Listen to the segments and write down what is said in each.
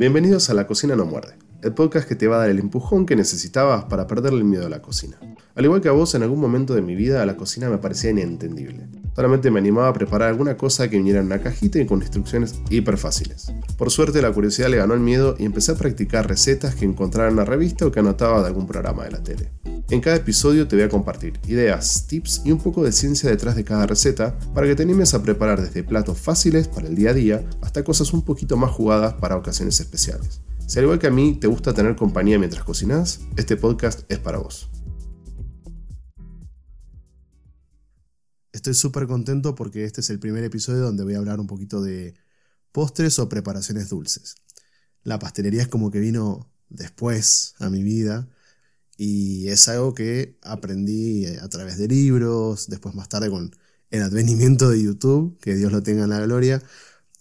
Bienvenidos a La Cocina No Muerde, el podcast que te va a dar el empujón que necesitabas para perderle el miedo a la cocina. Al igual que a vos, en algún momento de mi vida la cocina me parecía inentendible. Solamente me animaba a preparar alguna cosa que viniera en una cajita y con instrucciones hiper fáciles. Por suerte la curiosidad le ganó el miedo y empecé a practicar recetas que encontraba en una revista o que anotaba de algún programa de la tele. En cada episodio te voy a compartir ideas, tips y un poco de ciencia detrás de cada receta para que te animes a preparar desde platos fáciles para el día a día hasta cosas un poquito más jugadas para ocasiones especiales. Si al igual que a mí te gusta tener compañía mientras cocinas, este podcast es para vos. Estoy súper contento porque este es el primer episodio donde voy a hablar un poquito de postres o preparaciones dulces. La pastelería es como que vino después a mi vida y es algo que aprendí a través de libros, después más tarde con el advenimiento de YouTube, que Dios lo tenga en la gloria,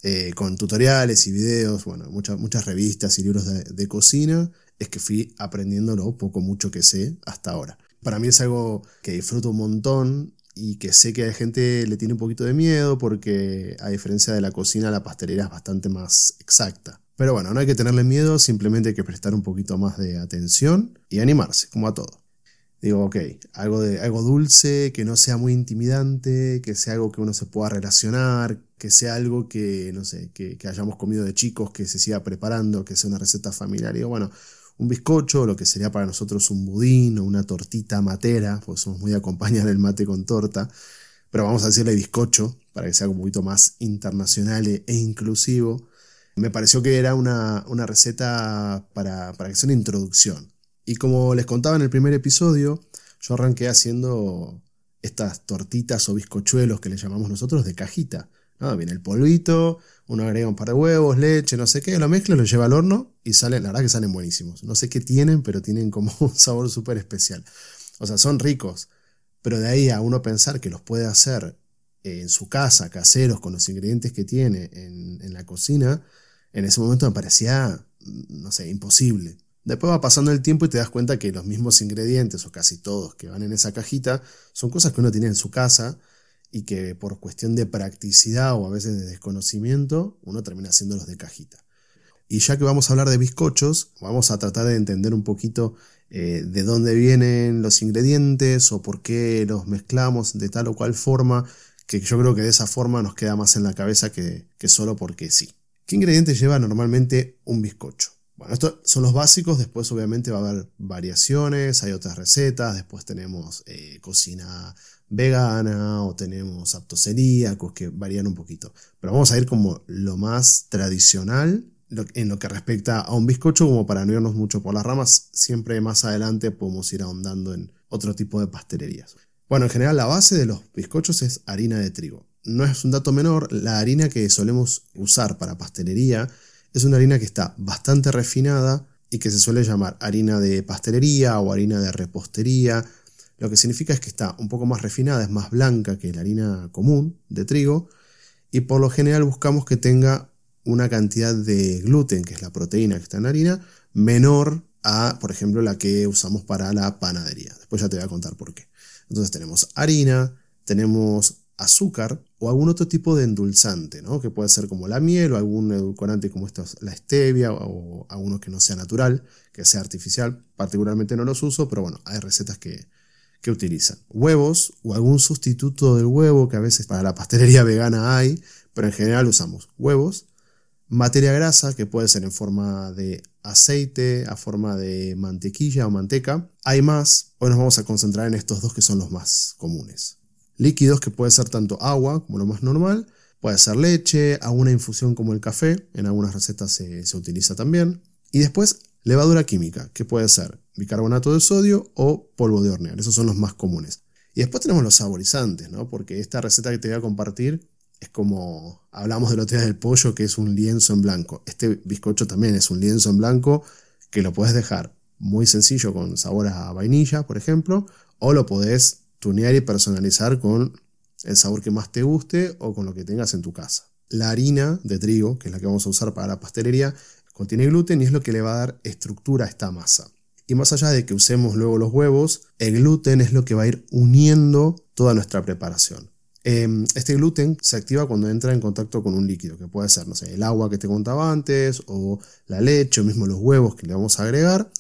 eh, con tutoriales y videos, bueno, muchas, muchas revistas y libros de, cocina, es que fui aprendiendo lo poco mucho que sé hasta ahora. Para mí es algo que disfruto un montón y que sé que a la gente le tiene un poquito de miedo porque a diferencia de la cocina la pastelería es bastante más exacta. Pero bueno, no hay que tenerle miedo, simplemente hay que prestar un poquito más de atención y animarse, como a todo. Digo, ok, algo, de, algo dulce, que no sea muy intimidante, que sea algo que uno se pueda relacionar, que sea algo que, no sé, que, hayamos comido de chicos, que se siga preparando, que sea una receta familiar. Digo, bueno, un bizcocho, lo que sería para nosotros un budín o una tortita matera, pues somos muy acompañados del mate con torta, pero vamos a decirle bizcocho para que sea un poquito más internacional e inclusivo. Me pareció que era una, receta para, para que sea una introducción. Y como les contaba en el primer episodio, yo arranqué haciendo estas tortitas o bizcochuelos que le llamamos nosotros de cajita. ¿no? Viene el polvito, uno agrega un par de huevos, leche, no sé qué, lo mezcla, lo lleva al horno y sale, la verdad que salen buenísimos. No sé qué tienen, pero tienen como un sabor súper especial. O sea, son ricos, pero de ahí a uno pensar que los puede hacer en su casa, caseros, con los ingredientes que tiene en, en la cocina, en ese momento me parecía, no sé, imposible. Después va pasando el tiempo y te das cuenta que los mismos ingredientes, o casi todos que van en esa cajita, son cosas que uno tiene en su casa y que por cuestión de practicidad o a veces de desconocimiento, uno termina haciéndolos de cajita. Y ya que vamos a hablar de bizcochos, vamos a tratar de entender un poquito eh, de dónde vienen los ingredientes o por qué los mezclamos de tal o cual forma, que yo creo que de esa forma nos queda más en la cabeza que solo porque sí. ¿Qué ingredientes lleva normalmente un bizcocho? Bueno, estos son los básicos, después obviamente va a haber variaciones, hay otras recetas, después tenemos eh, cocina vegana o tenemos aptos celíacos que varían un poquito. Pero vamos a ir como lo más tradicional en lo que respecta a un bizcocho, como para no irnos mucho por las ramas, siempre más adelante podemos ir ahondando en otro tipo de pastelerías. Bueno, en general la base de los bizcochos es harina de trigo no es un dato menor, la harina que solemos usar para pastelería es una harina que está bastante refinada y que se suele llamar harina de pastelería o harina de repostería. Lo que significa es que está un poco más refinada, es más blanca que la harina común de trigo y por lo general buscamos que tenga una cantidad de gluten, que es la proteína que está en la harina, menor a, por ejemplo, la que usamos para la panadería. Después ya te voy a contar por qué. Entonces tenemos harina, tenemos azúcar o algún otro tipo de endulzante, ¿no? que puede ser como la miel o algún edulcorante como esta, la stevia o, alguno que no sea natural, que sea artificial. Particularmente no los uso, pero bueno, hay recetas que, que utilizan. Huevos o algún sustituto del huevo que a veces para la pastelería vegana hay, pero en general usamos huevos. Materia grasa, que puede ser en forma de aceite, a forma de mantequilla o manteca. Hay más, hoy nos vamos a concentrar en estos dos que son los más comunes líquidos que puede ser tanto agua como lo más normal, puede ser leche, alguna infusión como el café, en algunas recetas se, utiliza también, y después levadura química, que puede ser bicarbonato de sodio o polvo de hornear, esos son los más comunes. Y después tenemos los saborizantes, ¿no? porque esta receta que te voy a compartir es como hablamos de la del pollo, que es un lienzo en blanco. Este bizcocho también es un lienzo en blanco que lo puedes dejar muy sencillo con sabor a vainilla, por ejemplo, o lo podés tunear y personalizar con el sabor que más te guste o con lo que tengas en tu casa. La harina de trigo, que es la que vamos a usar para la pastelería, contiene gluten y es lo que le va a dar estructura a esta masa. Y más allá de que usemos luego los huevos, el gluten es lo que va a ir uniendo toda nuestra preparación. Em, este gluten se activa cuando entra en contacto con un líquido, que puede ser, no sé, el agua que te contaba antes, o la leche, o mismo los huevos que le vamos a agregar.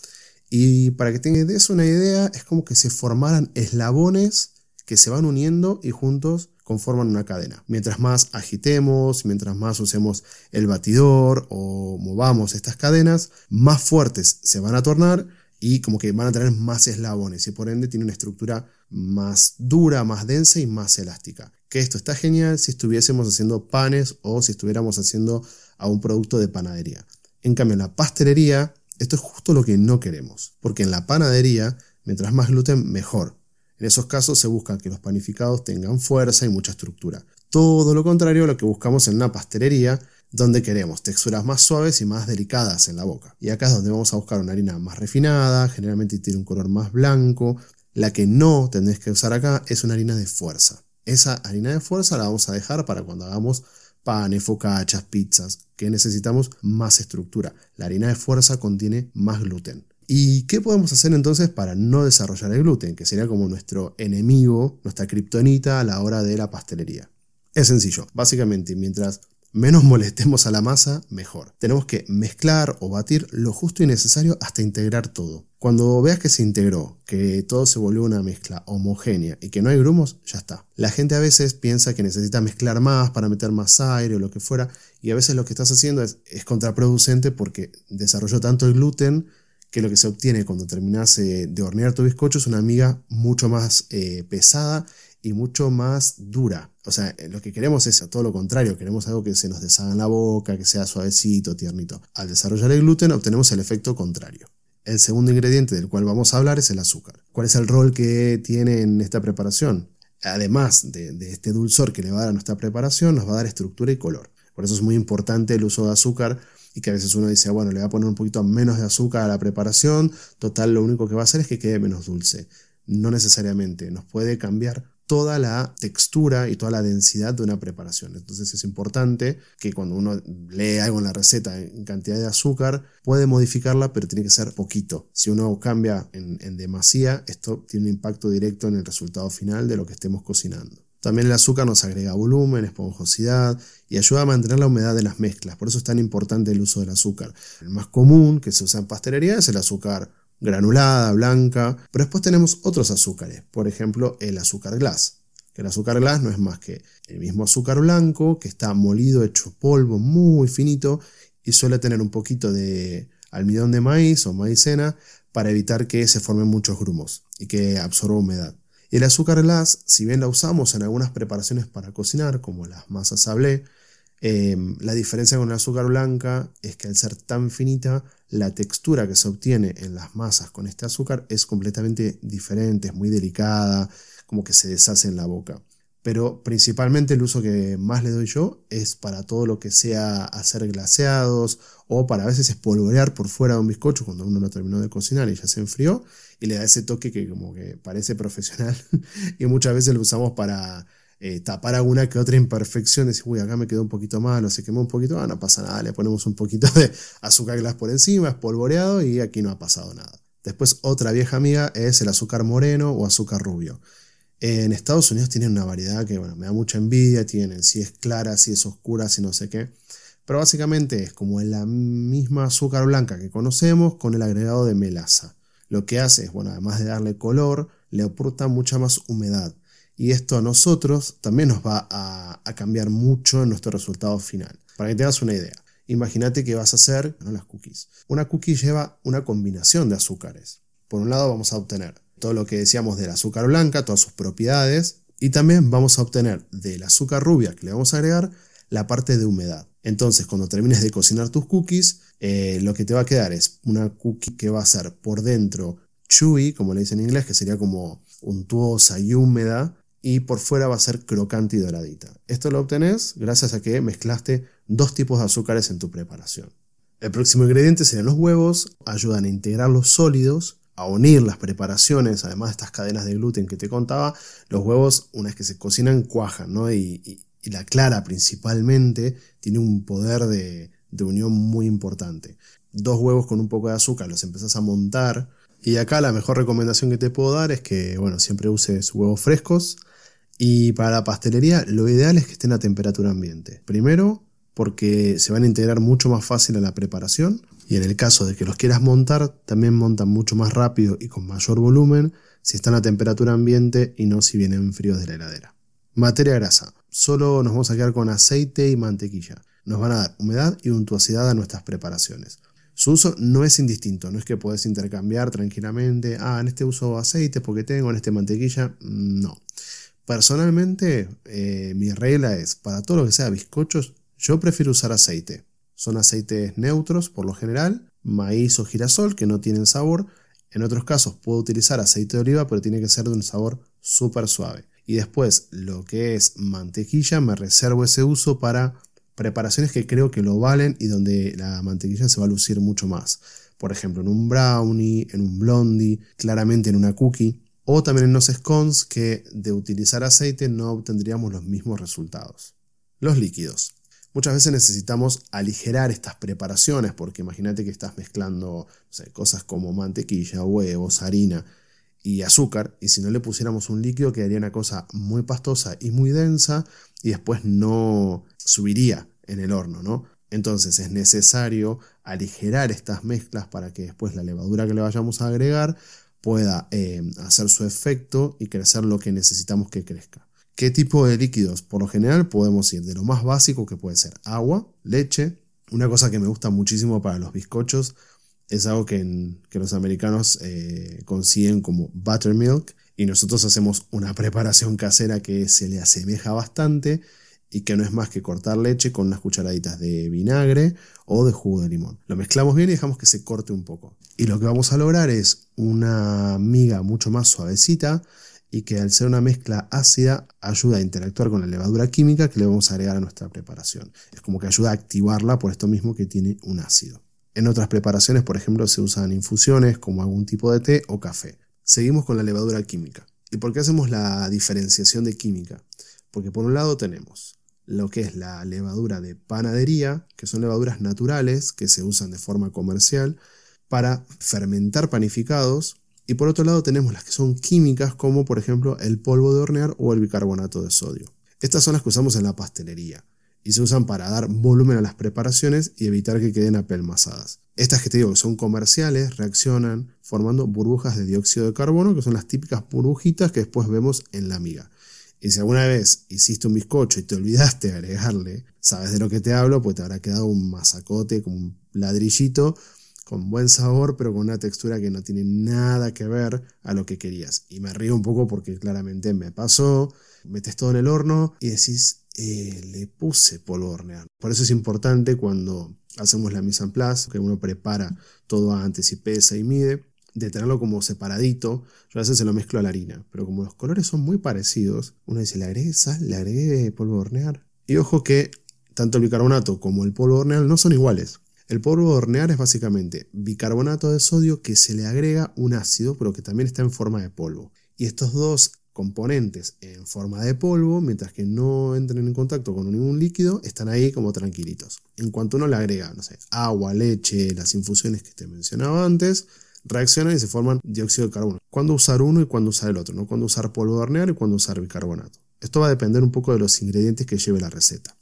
Y para que tengas una idea, es como que se formaran eslabones que se van uniendo y juntos conforman una cadena. Mientras más agitemos, mientras más usemos el batidor o movamos estas cadenas, más fuertes se van a tornar y como que van a tener más eslabones y por ende tiene una estructura más dura, más densa y más elástica. Que esto está genial si estuviésemos haciendo panes o si estuviéramos haciendo a un producto de panadería. En cambio, en la pastelería, esto es justo lo que no queremos, porque en la panadería, mientras más gluten, mejor. En esos casos se busca que los panificados tengan fuerza y mucha estructura. Todo lo contrario a lo que buscamos en una pastelería, donde queremos texturas más suaves y más delicadas en la boca. Y acá es donde vamos a buscar una harina más refinada, generalmente tiene un color más blanco. La que no tendréis que usar acá es una harina de fuerza. Esa harina de fuerza la vamos a dejar para cuando hagamos panes, focachas, pizzas, que necesitamos más estructura. La harina de fuerza contiene más gluten. ¿Y qué podemos hacer entonces para no desarrollar el gluten, que sería como nuestro enemigo, nuestra kriptonita a la hora de la pastelería? Es sencillo, básicamente mientras menos molestemos a la masa, mejor. Tenemos que mezclar o batir lo justo y necesario hasta integrar todo. Cuando veas que se integró, que todo se volvió una mezcla homogénea y que no hay grumos, ya está. La gente a veces piensa que necesita mezclar más para meter más aire o lo que fuera, y a veces lo que estás haciendo es, contraproducente porque desarrolló tanto el gluten que lo que se obtiene cuando terminas eh, de hornear tu bizcocho es una miga mucho más eh, pesada y mucho más dura. O sea, eh, lo que queremos es todo lo contrario, queremos algo que se nos deshaga en la boca, que sea suavecito, tiernito. Al desarrollar el gluten obtenemos el efecto contrario. El segundo ingrediente del cual vamos a hablar es el azúcar. ¿Cuál es el rol que tiene en esta preparación? Además de, este dulzor que le va a dar a nuestra preparación, nos va a dar estructura y color. Por eso es muy importante el uso de azúcar y que a veces uno dice, bueno, le voy a poner un poquito menos de azúcar a la preparación, total lo único que va a hacer es que quede menos dulce. No necesariamente, nos puede cambiar toda la textura y toda la densidad de una preparación. Entonces es importante que cuando uno lee algo en la receta en cantidad de azúcar, puede modificarla, pero tiene que ser poquito. Si uno cambia en, en demasía, esto tiene un impacto directo en el resultado final de lo que estemos cocinando. También el azúcar nos agrega volumen, esponjosidad y ayuda a mantener la humedad de las mezclas. Por eso es tan importante el uso del azúcar. El más común que se usa en pastelería es el azúcar granulada, blanca, pero después tenemos otros azúcares, por ejemplo el azúcar glass, el azúcar glass no es más que el mismo azúcar blanco que está molido, hecho polvo, muy finito y suele tener un poquito de almidón de maíz o maicena para evitar que se formen muchos grumos y que absorba humedad. El azúcar glass, si bien la usamos en algunas preparaciones para cocinar, como las masas sablé, Em, la diferencia con el azúcar blanca es que al ser tan finita, la textura que se obtiene en las masas con este azúcar es completamente diferente, es muy delicada, como que se deshace en la boca. Pero principalmente el uso que más le doy yo es para todo lo que sea hacer glaseados o para a veces espolvorear por fuera de un bizcocho cuando uno lo terminó de cocinar y ya se enfrió y le da ese toque que como que parece profesional y muchas veces lo usamos para eh, tapar alguna que otra imperfección, decir, uy, acá me quedó un poquito mal o se quemó un poquito, ah, no pasa nada, le ponemos un poquito de azúcar glass por encima, espolvoreado y aquí no ha pasado nada. Después otra vieja amiga es el azúcar moreno o azúcar rubio. En Estados Unidos tienen una variedad que bueno, me da mucha envidia, tienen si es clara, si es oscura, si no sé qué. Pero básicamente es como la misma azúcar blanca que conocemos con el agregado de melaza. Lo que hace es, bueno, además de darle color, le aporta mucha más humedad y esto a nosotros también nos va a, cambiar mucho en nuestro resultado final. Para que tengas una idea, imagínate que vas a hacer las cookies. Una cookie lleva una combinación de azúcares. Por un lado vamos a obtener todo lo que decíamos del azúcar blanca, todas sus propiedades, y también vamos a obtener del azúcar rubia que le vamos a agregar la parte de humedad. Entonces, cuando termines de cocinar tus cookies, eh, lo que te va a quedar es una cookie que va a ser por dentro chewy, como le dicen en inglés, que sería como untuosa y húmeda, y por fuera va a ser crocante y doradita. Esto lo obtenés gracias a que mezclaste dos tipos de azúcares en tu preparación. El próximo ingrediente serían los huevos, ayudan a integrar los sólidos, a unir las preparaciones, además de estas cadenas de gluten que te contaba, los huevos una vez que se cocinan cuajan, ¿no? y, la clara principalmente tiene un poder de, de unión muy importante. Dos huevos con un poco de azúcar los empezás a montar y acá la mejor recomendación que te puedo dar es que, bueno, siempre uses huevos frescos Y para la pastelería lo ideal es que estén a temperatura ambiente. Primero, porque se van a integrar mucho más fácil a la preparación y en el caso de que los quieras montar, también montan mucho más rápido y con mayor volumen si están a temperatura ambiente y no si vienen fríos de la heladera. Materia grasa. Solo nos vamos a quedar con aceite y mantequilla. Nos van a dar humedad y untuosidad a nuestras preparaciones. Su uso no es indistinto, no es que puedes intercambiar tranquilamente, ah, en este uso aceite porque tengo, en este mantequilla, no. Personalmente, eh, mi regla es, para todo lo que sea bizcochos, yo prefiero usar aceite. Son aceites neutros por lo general, maíz o girasol que no tienen sabor. En otros casos puedo utilizar aceite de oliva, pero tiene que ser de un sabor súper suave. Y después, lo que es mantequilla, me reservo ese uso para preparaciones que creo que lo valen y donde la mantequilla se va a lucir mucho más. Por ejemplo, en un brownie, en un blondie, claramente en una cookie o también en los scones que de utilizar aceite no obtendríamos los mismos resultados. Los líquidos. Muchas veces necesitamos aligerar estas preparaciones porque imagínate que estás mezclando cosas como mantequilla, huevos, harina y azúcar y si no le pusiéramos un líquido quedaría una cosa muy pastosa y muy densa y después no subiría en el horno, ¿no? Entonces es necesario aligerar estas mezclas para que después la levadura que le vayamos a agregar pueda eh, hacer su efecto y crecer lo que necesitamos que crezca. ¿Qué tipo de líquidos? Por lo general podemos ir de lo más básico que puede ser agua, leche. Una cosa que me gusta muchísimo para los bizcochos es algo que, los americanos eh, consiguen como buttermilk y nosotros hacemos una preparación casera que se le asemeja bastante y que no es más que cortar leche con unas cucharaditas de vinagre o de jugo de limón. Lo mezclamos bien y dejamos que se corte un poco. Y lo que vamos a lograr es una miga mucho más suavecita y que al ser una mezcla ácida ayuda a interactuar con la levadura química que le vamos a agregar a nuestra preparación. Es como que ayuda a activarla por esto mismo que tiene un ácido. En otras preparaciones, por ejemplo, se usan infusiones como algún tipo de té o café. Seguimos con la levadura química. ¿Y por qué hacemos la diferenciación de química? Porque por un lado tenemos lo que es la levadura de panadería, que son levaduras naturales que se usan de forma comercial para fermentar panificados. Y por otro lado tenemos las que son químicas, como por ejemplo el polvo de hornear o el bicarbonato de sodio. Estas son las que usamos en la pastelería y se usan para dar volumen a las preparaciones y evitar que queden apelmazadas. Estas que te digo que son comerciales reaccionan formando burbujas de dióxido de carbono, que son las típicas burbujitas que después vemos en la miga. Y si alguna vez hiciste un bizcocho y te olvidaste de agregarle, sabes de lo que te hablo, pues te habrá quedado un masacote, como un ladrillito, con buen sabor, pero con una textura que no tiene nada que ver a lo que querías. Y me río un poco porque claramente me pasó, metes todo en el horno y decís, eh, le puse polvo hornear. Por eso es importante cuando hacemos la mise en place, que uno prepara todo antes y pesa y mide, de tenerlo como separadito. Yo a veces se lo mezclo a la harina, pero como los colores son muy parecidos, uno dice, le agregué sal, le agregué polvo de hornear. Y ojo que tanto el bicarbonato como el polvo de hornear no son iguales. El polvo de hornear es básicamente bicarbonato de sodio que se le agrega un ácido, pero que también está en forma de polvo. Y estos dos componentes en forma de polvo, mientras que no entren en contacto con ningún líquido, están ahí como tranquilitos. En cuanto uno le agrega, no sé, agua, leche, las infusiones que te mencionaba antes, reaccionan y se forman dióxido de carbono. ¿Cuándo usar uno y cuándo usar el otro? ¿no? ¿Cuándo usar polvo de hornear y cuándo usar bicarbonato? Esto va a depender un poco de los ingredientes que lleve la receta.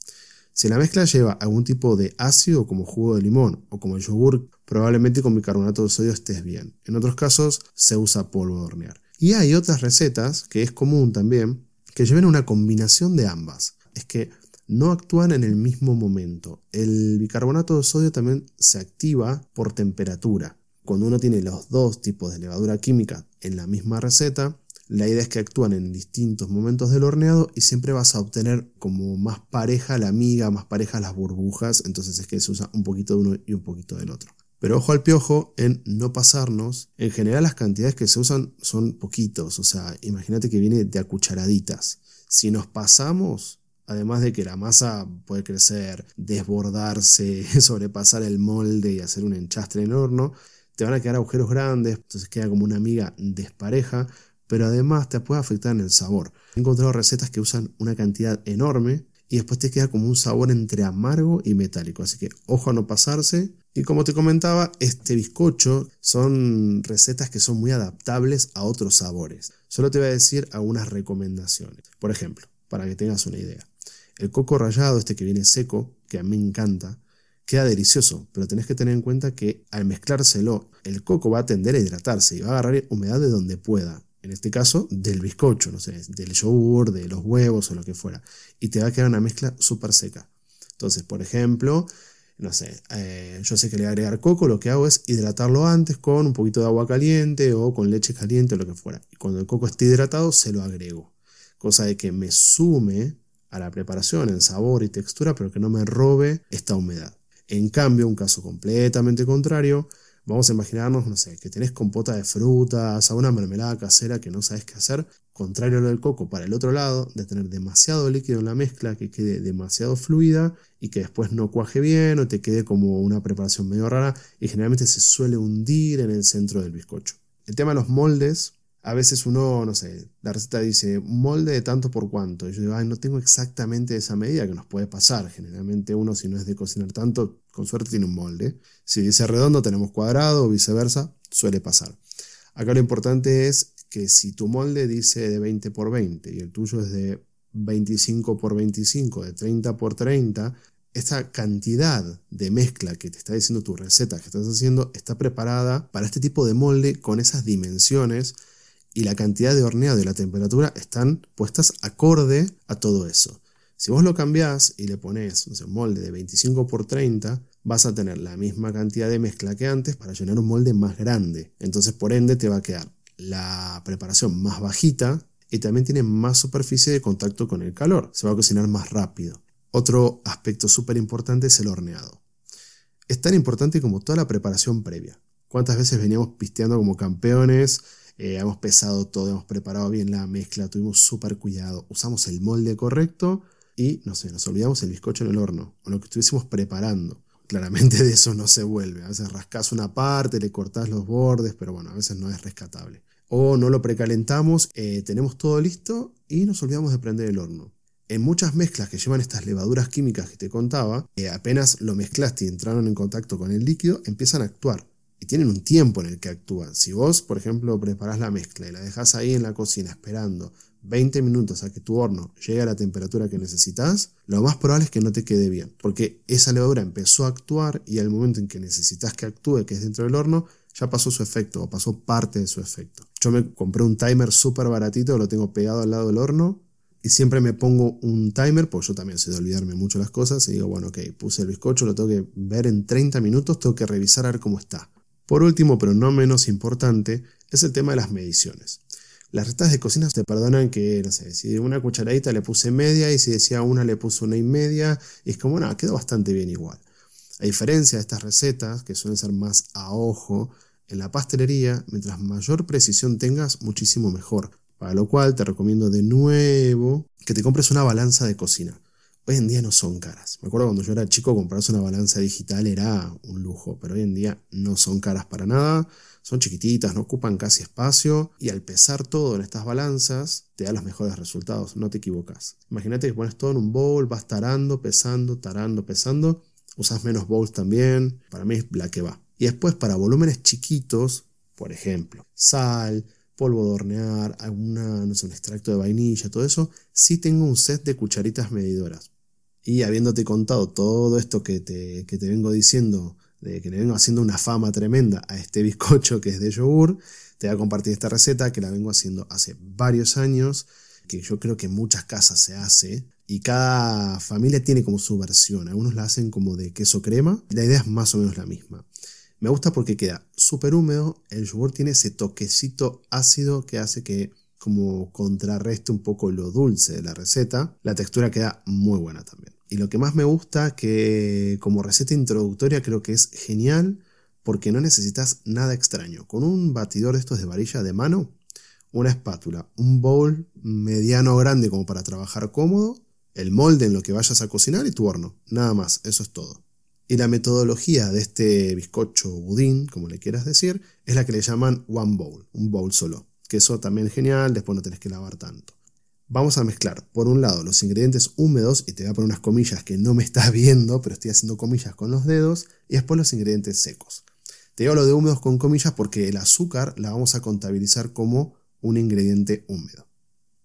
Si la mezcla lleva algún tipo de ácido como jugo de limón o como el yogur, probablemente con bicarbonato de sodio estés bien. En otros casos se usa polvo de hornear. Y hay otras recetas, que es común también, que lleven una combinación de ambas. Es que no actúan en el mismo momento. El bicarbonato de sodio también se activa por temperatura. Cuando uno tiene los dos tipos de levadura química en la misma receta, la idea es que actúan en distintos momentos del horneado y siempre vas a obtener como más pareja la miga, más pareja las burbujas, entonces es que se usa un poquito de uno y un poquito del otro. Pero ojo al piojo en no pasarnos. En general las cantidades que se usan son poquitos, o sea, imagínate que viene de a cucharaditas. Si nos pasamos, además de que la masa puede crecer, desbordarse, sobrepasar el molde y hacer un enchastre en el horno, te van a quedar agujeros grandes, entonces queda como una miga despareja, pero además te puede afectar en el sabor. He encontrado recetas que usan una cantidad enorme y después te queda como un sabor entre amargo y metálico, así que ojo a no pasarse Y como te comentaba, este bizcocho son recetas que son muy adaptables a otros sabores. Solo te voy a decir algunas recomendaciones. Por ejemplo, para que tengas una idea. El coco rallado, este que viene seco, que a mí me encanta, queda delicioso, pero tenés que tener en cuenta que al mezclárselo, el coco va a tender a hidratarse y va a agarrar humedad de donde pueda. En este caso, del bizcocho, no sé, del yogur, de los huevos o lo que fuera. Y te va a quedar una mezcla súper seca. Entonces, por ejemplo, no sé, eh, yo sé que le voy a agregar coco, lo que hago es hidratarlo antes con un poquito de agua caliente o con leche caliente o lo que fuera. Y cuando el coco esté hidratado, se lo agrego. Cosa de que me sume a la preparación en sabor y textura, pero que no me robe esta humedad. En cambio, un caso completamente contrario, vamos a imaginarnos, no sé, que tenés compota de frutas, a una mermelada casera que no sabes qué hacer, contrario a lo del coco, para el otro lado, de tener demasiado líquido en la mezcla, que quede demasiado fluida y que después no cuaje bien o te quede como una preparación medio rara y generalmente se suele hundir en el centro del bizcocho. El tema de los moldes, a veces uno, no sé, la receta dice molde de tanto por cuánto. Y yo digo, ay, no tengo exactamente esa medida que nos puede pasar. Generalmente uno, si no es de cocinar tanto, con suerte tiene un molde. Si dice redondo, tenemos cuadrado o viceversa, suele pasar. Acá lo importante es que si tu molde dice de 20 por 20 y el tuyo es de 25 por 25, de 30 por 30, esta cantidad de mezcla que te está diciendo tu receta que estás haciendo está preparada para este tipo de molde con esas dimensiones y la cantidad de horneado y la temperatura están puestas acorde a todo eso. Si vos lo cambiás y le pones un molde de 25 por 30, vas a tener la misma cantidad de mezcla que antes para llenar un molde más grande. Entonces, por ende, te va a quedar la preparación más bajita y también tiene más superficie de contacto con el calor. Se va a cocinar más rápido. Otro aspecto súper importante es el horneado. Es tan importante como toda la preparación previa. ¿Cuántas veces veníamos pisteando como campeones? Eh, hemos pesado todo, hemos preparado bien la mezcla, tuvimos súper cuidado, usamos el molde correcto y no sé, nos olvidamos el bizcocho en el horno o lo que estuviésemos preparando. Claramente de eso no se vuelve. A veces rascas una parte, le cortás los bordes, pero bueno, a veces no es rescatable o no lo precalentamos, eh, tenemos todo listo y nos olvidamos de prender el horno. En muchas mezclas que llevan estas levaduras químicas que te contaba, eh, apenas lo mezclaste y entraron en contacto con el líquido, empiezan a actuar. Tienen un tiempo en el que actúan. Si vos, por ejemplo, preparás la mezcla y la dejas ahí en la cocina esperando 20 minutos a que tu horno llegue a la temperatura que necesitas, lo más probable es que no te quede bien. Porque esa levadura empezó a actuar y al momento en que necesitas que actúe, que es dentro del horno, ya pasó su efecto o pasó parte de su efecto. Yo me compré un timer súper baratito, lo tengo pegado al lado del horno y siempre me pongo un timer, pues yo también sé de olvidarme mucho las cosas y digo, bueno, ok, puse el bizcocho, lo tengo que ver en 30 minutos, tengo que revisar a ver cómo está. Por último, pero no menos importante, es el tema de las mediciones. Las recetas de cocina te perdonan que, no sé, si una cucharadita le puse media y si decía una le puse una y media, y es como, nada, quedó bastante bien igual. A diferencia de estas recetas, que suelen ser más a ojo, en la pastelería, mientras mayor precisión tengas, muchísimo mejor. Para lo cual te recomiendo de nuevo que te compres una balanza de cocina. Hoy en día no son caras. Me acuerdo cuando yo era chico comprarse una balanza digital era un lujo, pero hoy en día no son caras para nada. Son chiquititas, no ocupan casi espacio y al pesar todo en estas balanzas te da los mejores resultados, no te equivocas. Imagínate que pones todo en un bowl, vas tarando, pesando, tarando, pesando. Usas menos bowls también. Para mí es la que va. Y después para volúmenes chiquitos, por ejemplo, sal, polvo de hornear, alguna, no sé, un extracto de vainilla, todo eso, sí tengo un set de cucharitas medidoras. Y habiéndote contado todo esto que te, que te vengo diciendo, de que le vengo haciendo una fama tremenda a este bizcocho que es de yogur, te voy a compartir esta receta que la vengo haciendo hace varios años, que yo creo que en muchas casas se hace, y cada familia tiene como su versión. Algunos la hacen como de queso crema, la idea es más o menos la misma. Me gusta porque queda súper húmedo, el yogur tiene ese toquecito ácido que hace que como contrarreste un poco lo dulce de la receta. La textura queda muy buena también. Y lo que más me gusta que como receta introductoria creo que es genial porque no necesitas nada extraño. Con un batidor de estos de varilla de mano, una espátula, un bowl mediano grande como para trabajar cómodo, el molde en lo que vayas a cocinar y tu horno. Nada más, eso es todo. Y la metodología de este bizcocho budín, como le quieras decir, es la que le llaman one bowl, un bowl solo. Que eso también es genial, después no tenés que lavar tanto. Vamos a mezclar, por un lado, los ingredientes húmedos, y te voy a poner unas comillas que no me estás viendo, pero estoy haciendo comillas con los dedos, y después los ingredientes secos. Te digo lo de húmedos con comillas porque el azúcar la vamos a contabilizar como un ingrediente húmedo.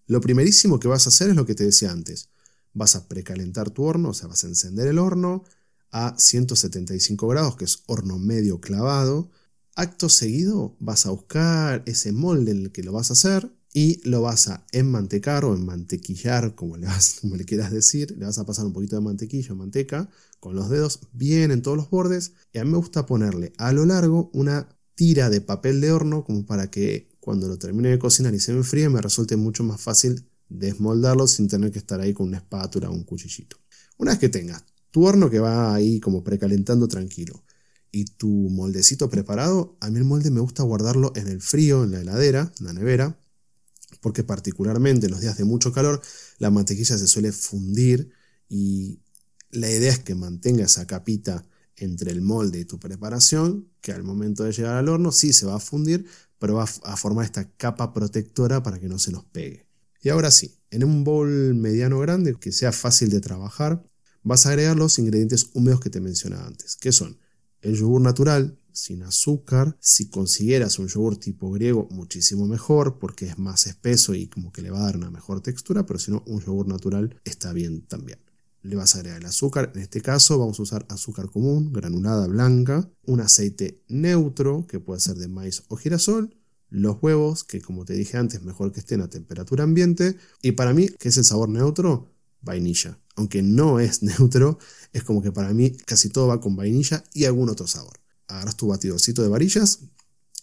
Lo primerísimo que vas a hacer es lo que te decía antes. Vas a precalentar tu horno, o sea, vas a encender el horno a 175 grados, que es horno medio clavado. Acto seguido vas a buscar ese molde en el que lo vas a hacer y lo vas a enmantecar o enmantequillar, como le, vas, como le quieras decir. Le vas a pasar un poquito de mantequilla o manteca con los dedos bien en todos los bordes. Y a mí me gusta ponerle a lo largo una tira de papel de horno como para que cuando lo termine de cocinar y se me enfríe me resulte mucho más fácil desmoldarlo sin tener que estar ahí con una espátula o un cuchillito. Una vez que tengas tu horno que va ahí como precalentando tranquilo y tu moldecito preparado, a mí el molde me gusta guardarlo en el frío, en la heladera, en la nevera, porque particularmente en los días de mucho calor la mantequilla se suele fundir y la idea es que mantenga esa capita entre el molde y tu preparación, que al momento de llegar al horno sí se va a fundir, pero va a formar esta capa protectora para que no se nos pegue. Y ahora sí, en un bowl mediano grande que sea fácil de trabajar, vas a agregar los ingredientes húmedos que te mencionaba antes, que son el yogur natural, sin azúcar. Si consiguieras un yogur tipo griego, muchísimo mejor, porque es más espeso y como que le va a dar una mejor textura, pero si no, un yogur natural está bien también. Le vas a agregar el azúcar, en este caso vamos a usar azúcar común, granulada blanca, un aceite neutro, que puede ser de maíz o girasol, los huevos, que como te dije antes, mejor que estén a temperatura ambiente, y para mí, ¿qué es el sabor neutro? Vainilla. Aunque no es neutro, es como que para mí casi todo va con vainilla y algún otro sabor agarras tu batidorcito de varillas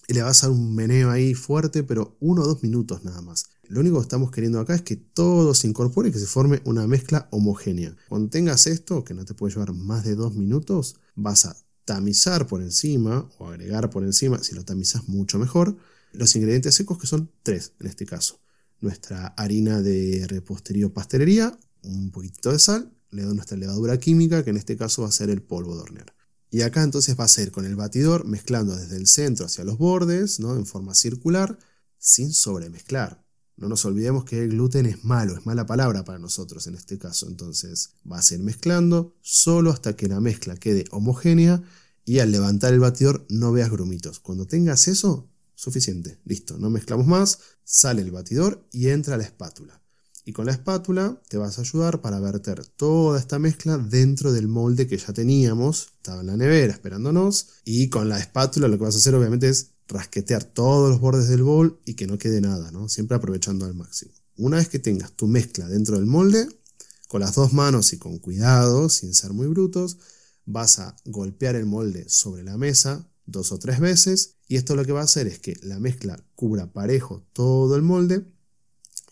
y le vas a dar un meneo ahí fuerte, pero uno o dos minutos nada más. Lo único que estamos queriendo acá es que todo se incorpore y que se forme una mezcla homogénea. Cuando tengas esto, que no te puede llevar más de dos minutos, vas a tamizar por encima o agregar por encima, si lo tamizas mucho mejor, los ingredientes secos que son tres en este caso. Nuestra harina de repostería o pastelería, un poquitito de sal, le doy nuestra levadura química, que en este caso va a ser el polvo de hornear. Y acá entonces va a ser con el batidor mezclando desde el centro hacia los bordes, ¿no? en forma circular, sin sobremezclar. No nos olvidemos que el gluten es malo, es mala palabra para nosotros en este caso. Entonces vas a ir mezclando solo hasta que la mezcla quede homogénea y al levantar el batidor no veas grumitos. Cuando tengas eso, suficiente, listo, no mezclamos más, sale el batidor y entra la espátula. Y con la espátula te vas a ayudar para verter toda esta mezcla dentro del molde que ya teníamos, estaba en la nevera esperándonos. Y con la espátula lo que vas a hacer obviamente es rasquetear todos los bordes del bol y que no quede nada, ¿no? Siempre aprovechando al máximo. Una vez que tengas tu mezcla dentro del molde, con las dos manos y con cuidado, sin ser muy brutos, vas a golpear el molde sobre la mesa dos o tres veces y esto lo que va a hacer es que la mezcla cubra parejo todo el molde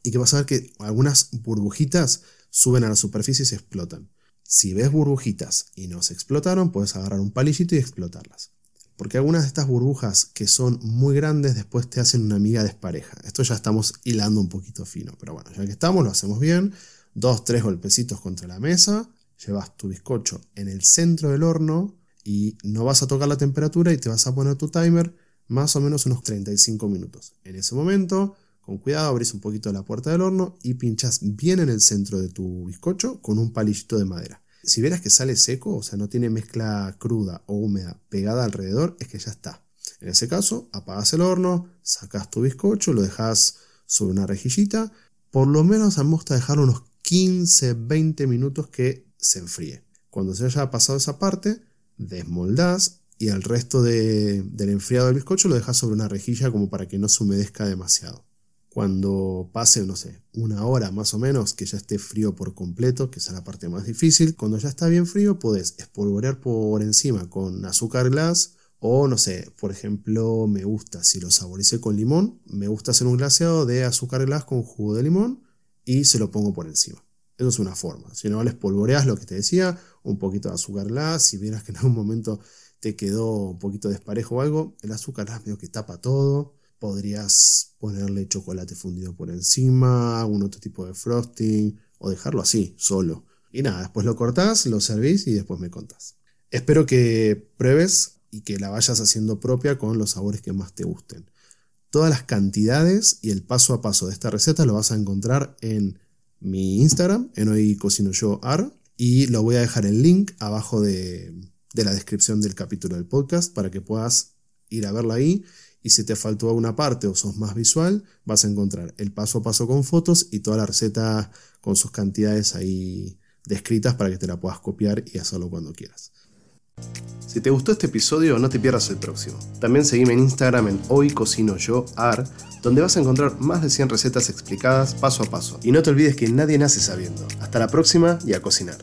y que vas a ver que algunas burbujitas suben a la superficie y se explotan. Si ves burbujitas y no se explotaron, puedes agarrar un palillito y explotarlas. Porque algunas de estas burbujas que son muy grandes después te hacen una miga despareja. Esto ya estamos hilando un poquito fino, pero bueno, ya que estamos, lo hacemos bien. Dos, tres golpecitos contra la mesa. Llevas tu bizcocho en el centro del horno y no vas a tocar la temperatura y te vas a poner tu timer más o menos unos 35 minutos. En ese momento con cuidado abrís un poquito la puerta del horno y pinchas bien en el centro de tu bizcocho con un palillito de madera. Si vieras que sale seco, o sea, no tiene mezcla cruda o húmeda pegada alrededor, es que ya está. En ese caso, apagas el horno, sacas tu bizcocho, lo dejas sobre una rejillita. Por lo menos a dejar unos 15-20 minutos que se enfríe. Cuando se haya pasado esa parte, desmoldás y el resto del enfriado del bizcocho lo dejas sobre una rejilla como para que no se humedezca demasiado. Cuando pase, no sé, una hora más o menos, que ya esté frío por completo, que es la parte más difícil, cuando ya está bien frío, puedes espolvorear por encima con azúcar glass o, no sé, por ejemplo, me gusta, si lo saboricé con limón, me gusta hacer un glaseado de azúcar glass con jugo de limón y se lo pongo por encima. Eso es una forma. Si no, le espolvoreas lo que te decía, un poquito de azúcar glass, si vieras que en algún momento te quedó un poquito desparejo o algo, el azúcar glass medio que tapa todo Podrías ponerle chocolate fundido por encima, algún otro tipo de frosting, o dejarlo así, solo. Y nada, después lo cortás, lo servís y después me contás. Espero que pruebes y que la vayas haciendo propia con los sabores que más te gusten. Todas las cantidades y el paso a paso de esta receta lo vas a encontrar en mi Instagram, en hoy cocino y lo voy a dejar el link abajo de la descripción del capítulo del podcast para que puedas ir a verla ahí y si te faltó alguna parte o sos más visual, vas a encontrar el paso a paso con fotos y toda la receta con sus cantidades ahí descritas para que te la puedas copiar y hacerlo cuando quieras. Si te gustó este episodio, no te pierdas el próximo. También seguime en Instagram en Hoy Cocino Yo Ar, donde vas a encontrar más de 100 recetas explicadas paso a paso. Y no te olvides que nadie nace sabiendo. Hasta la próxima y a cocinar.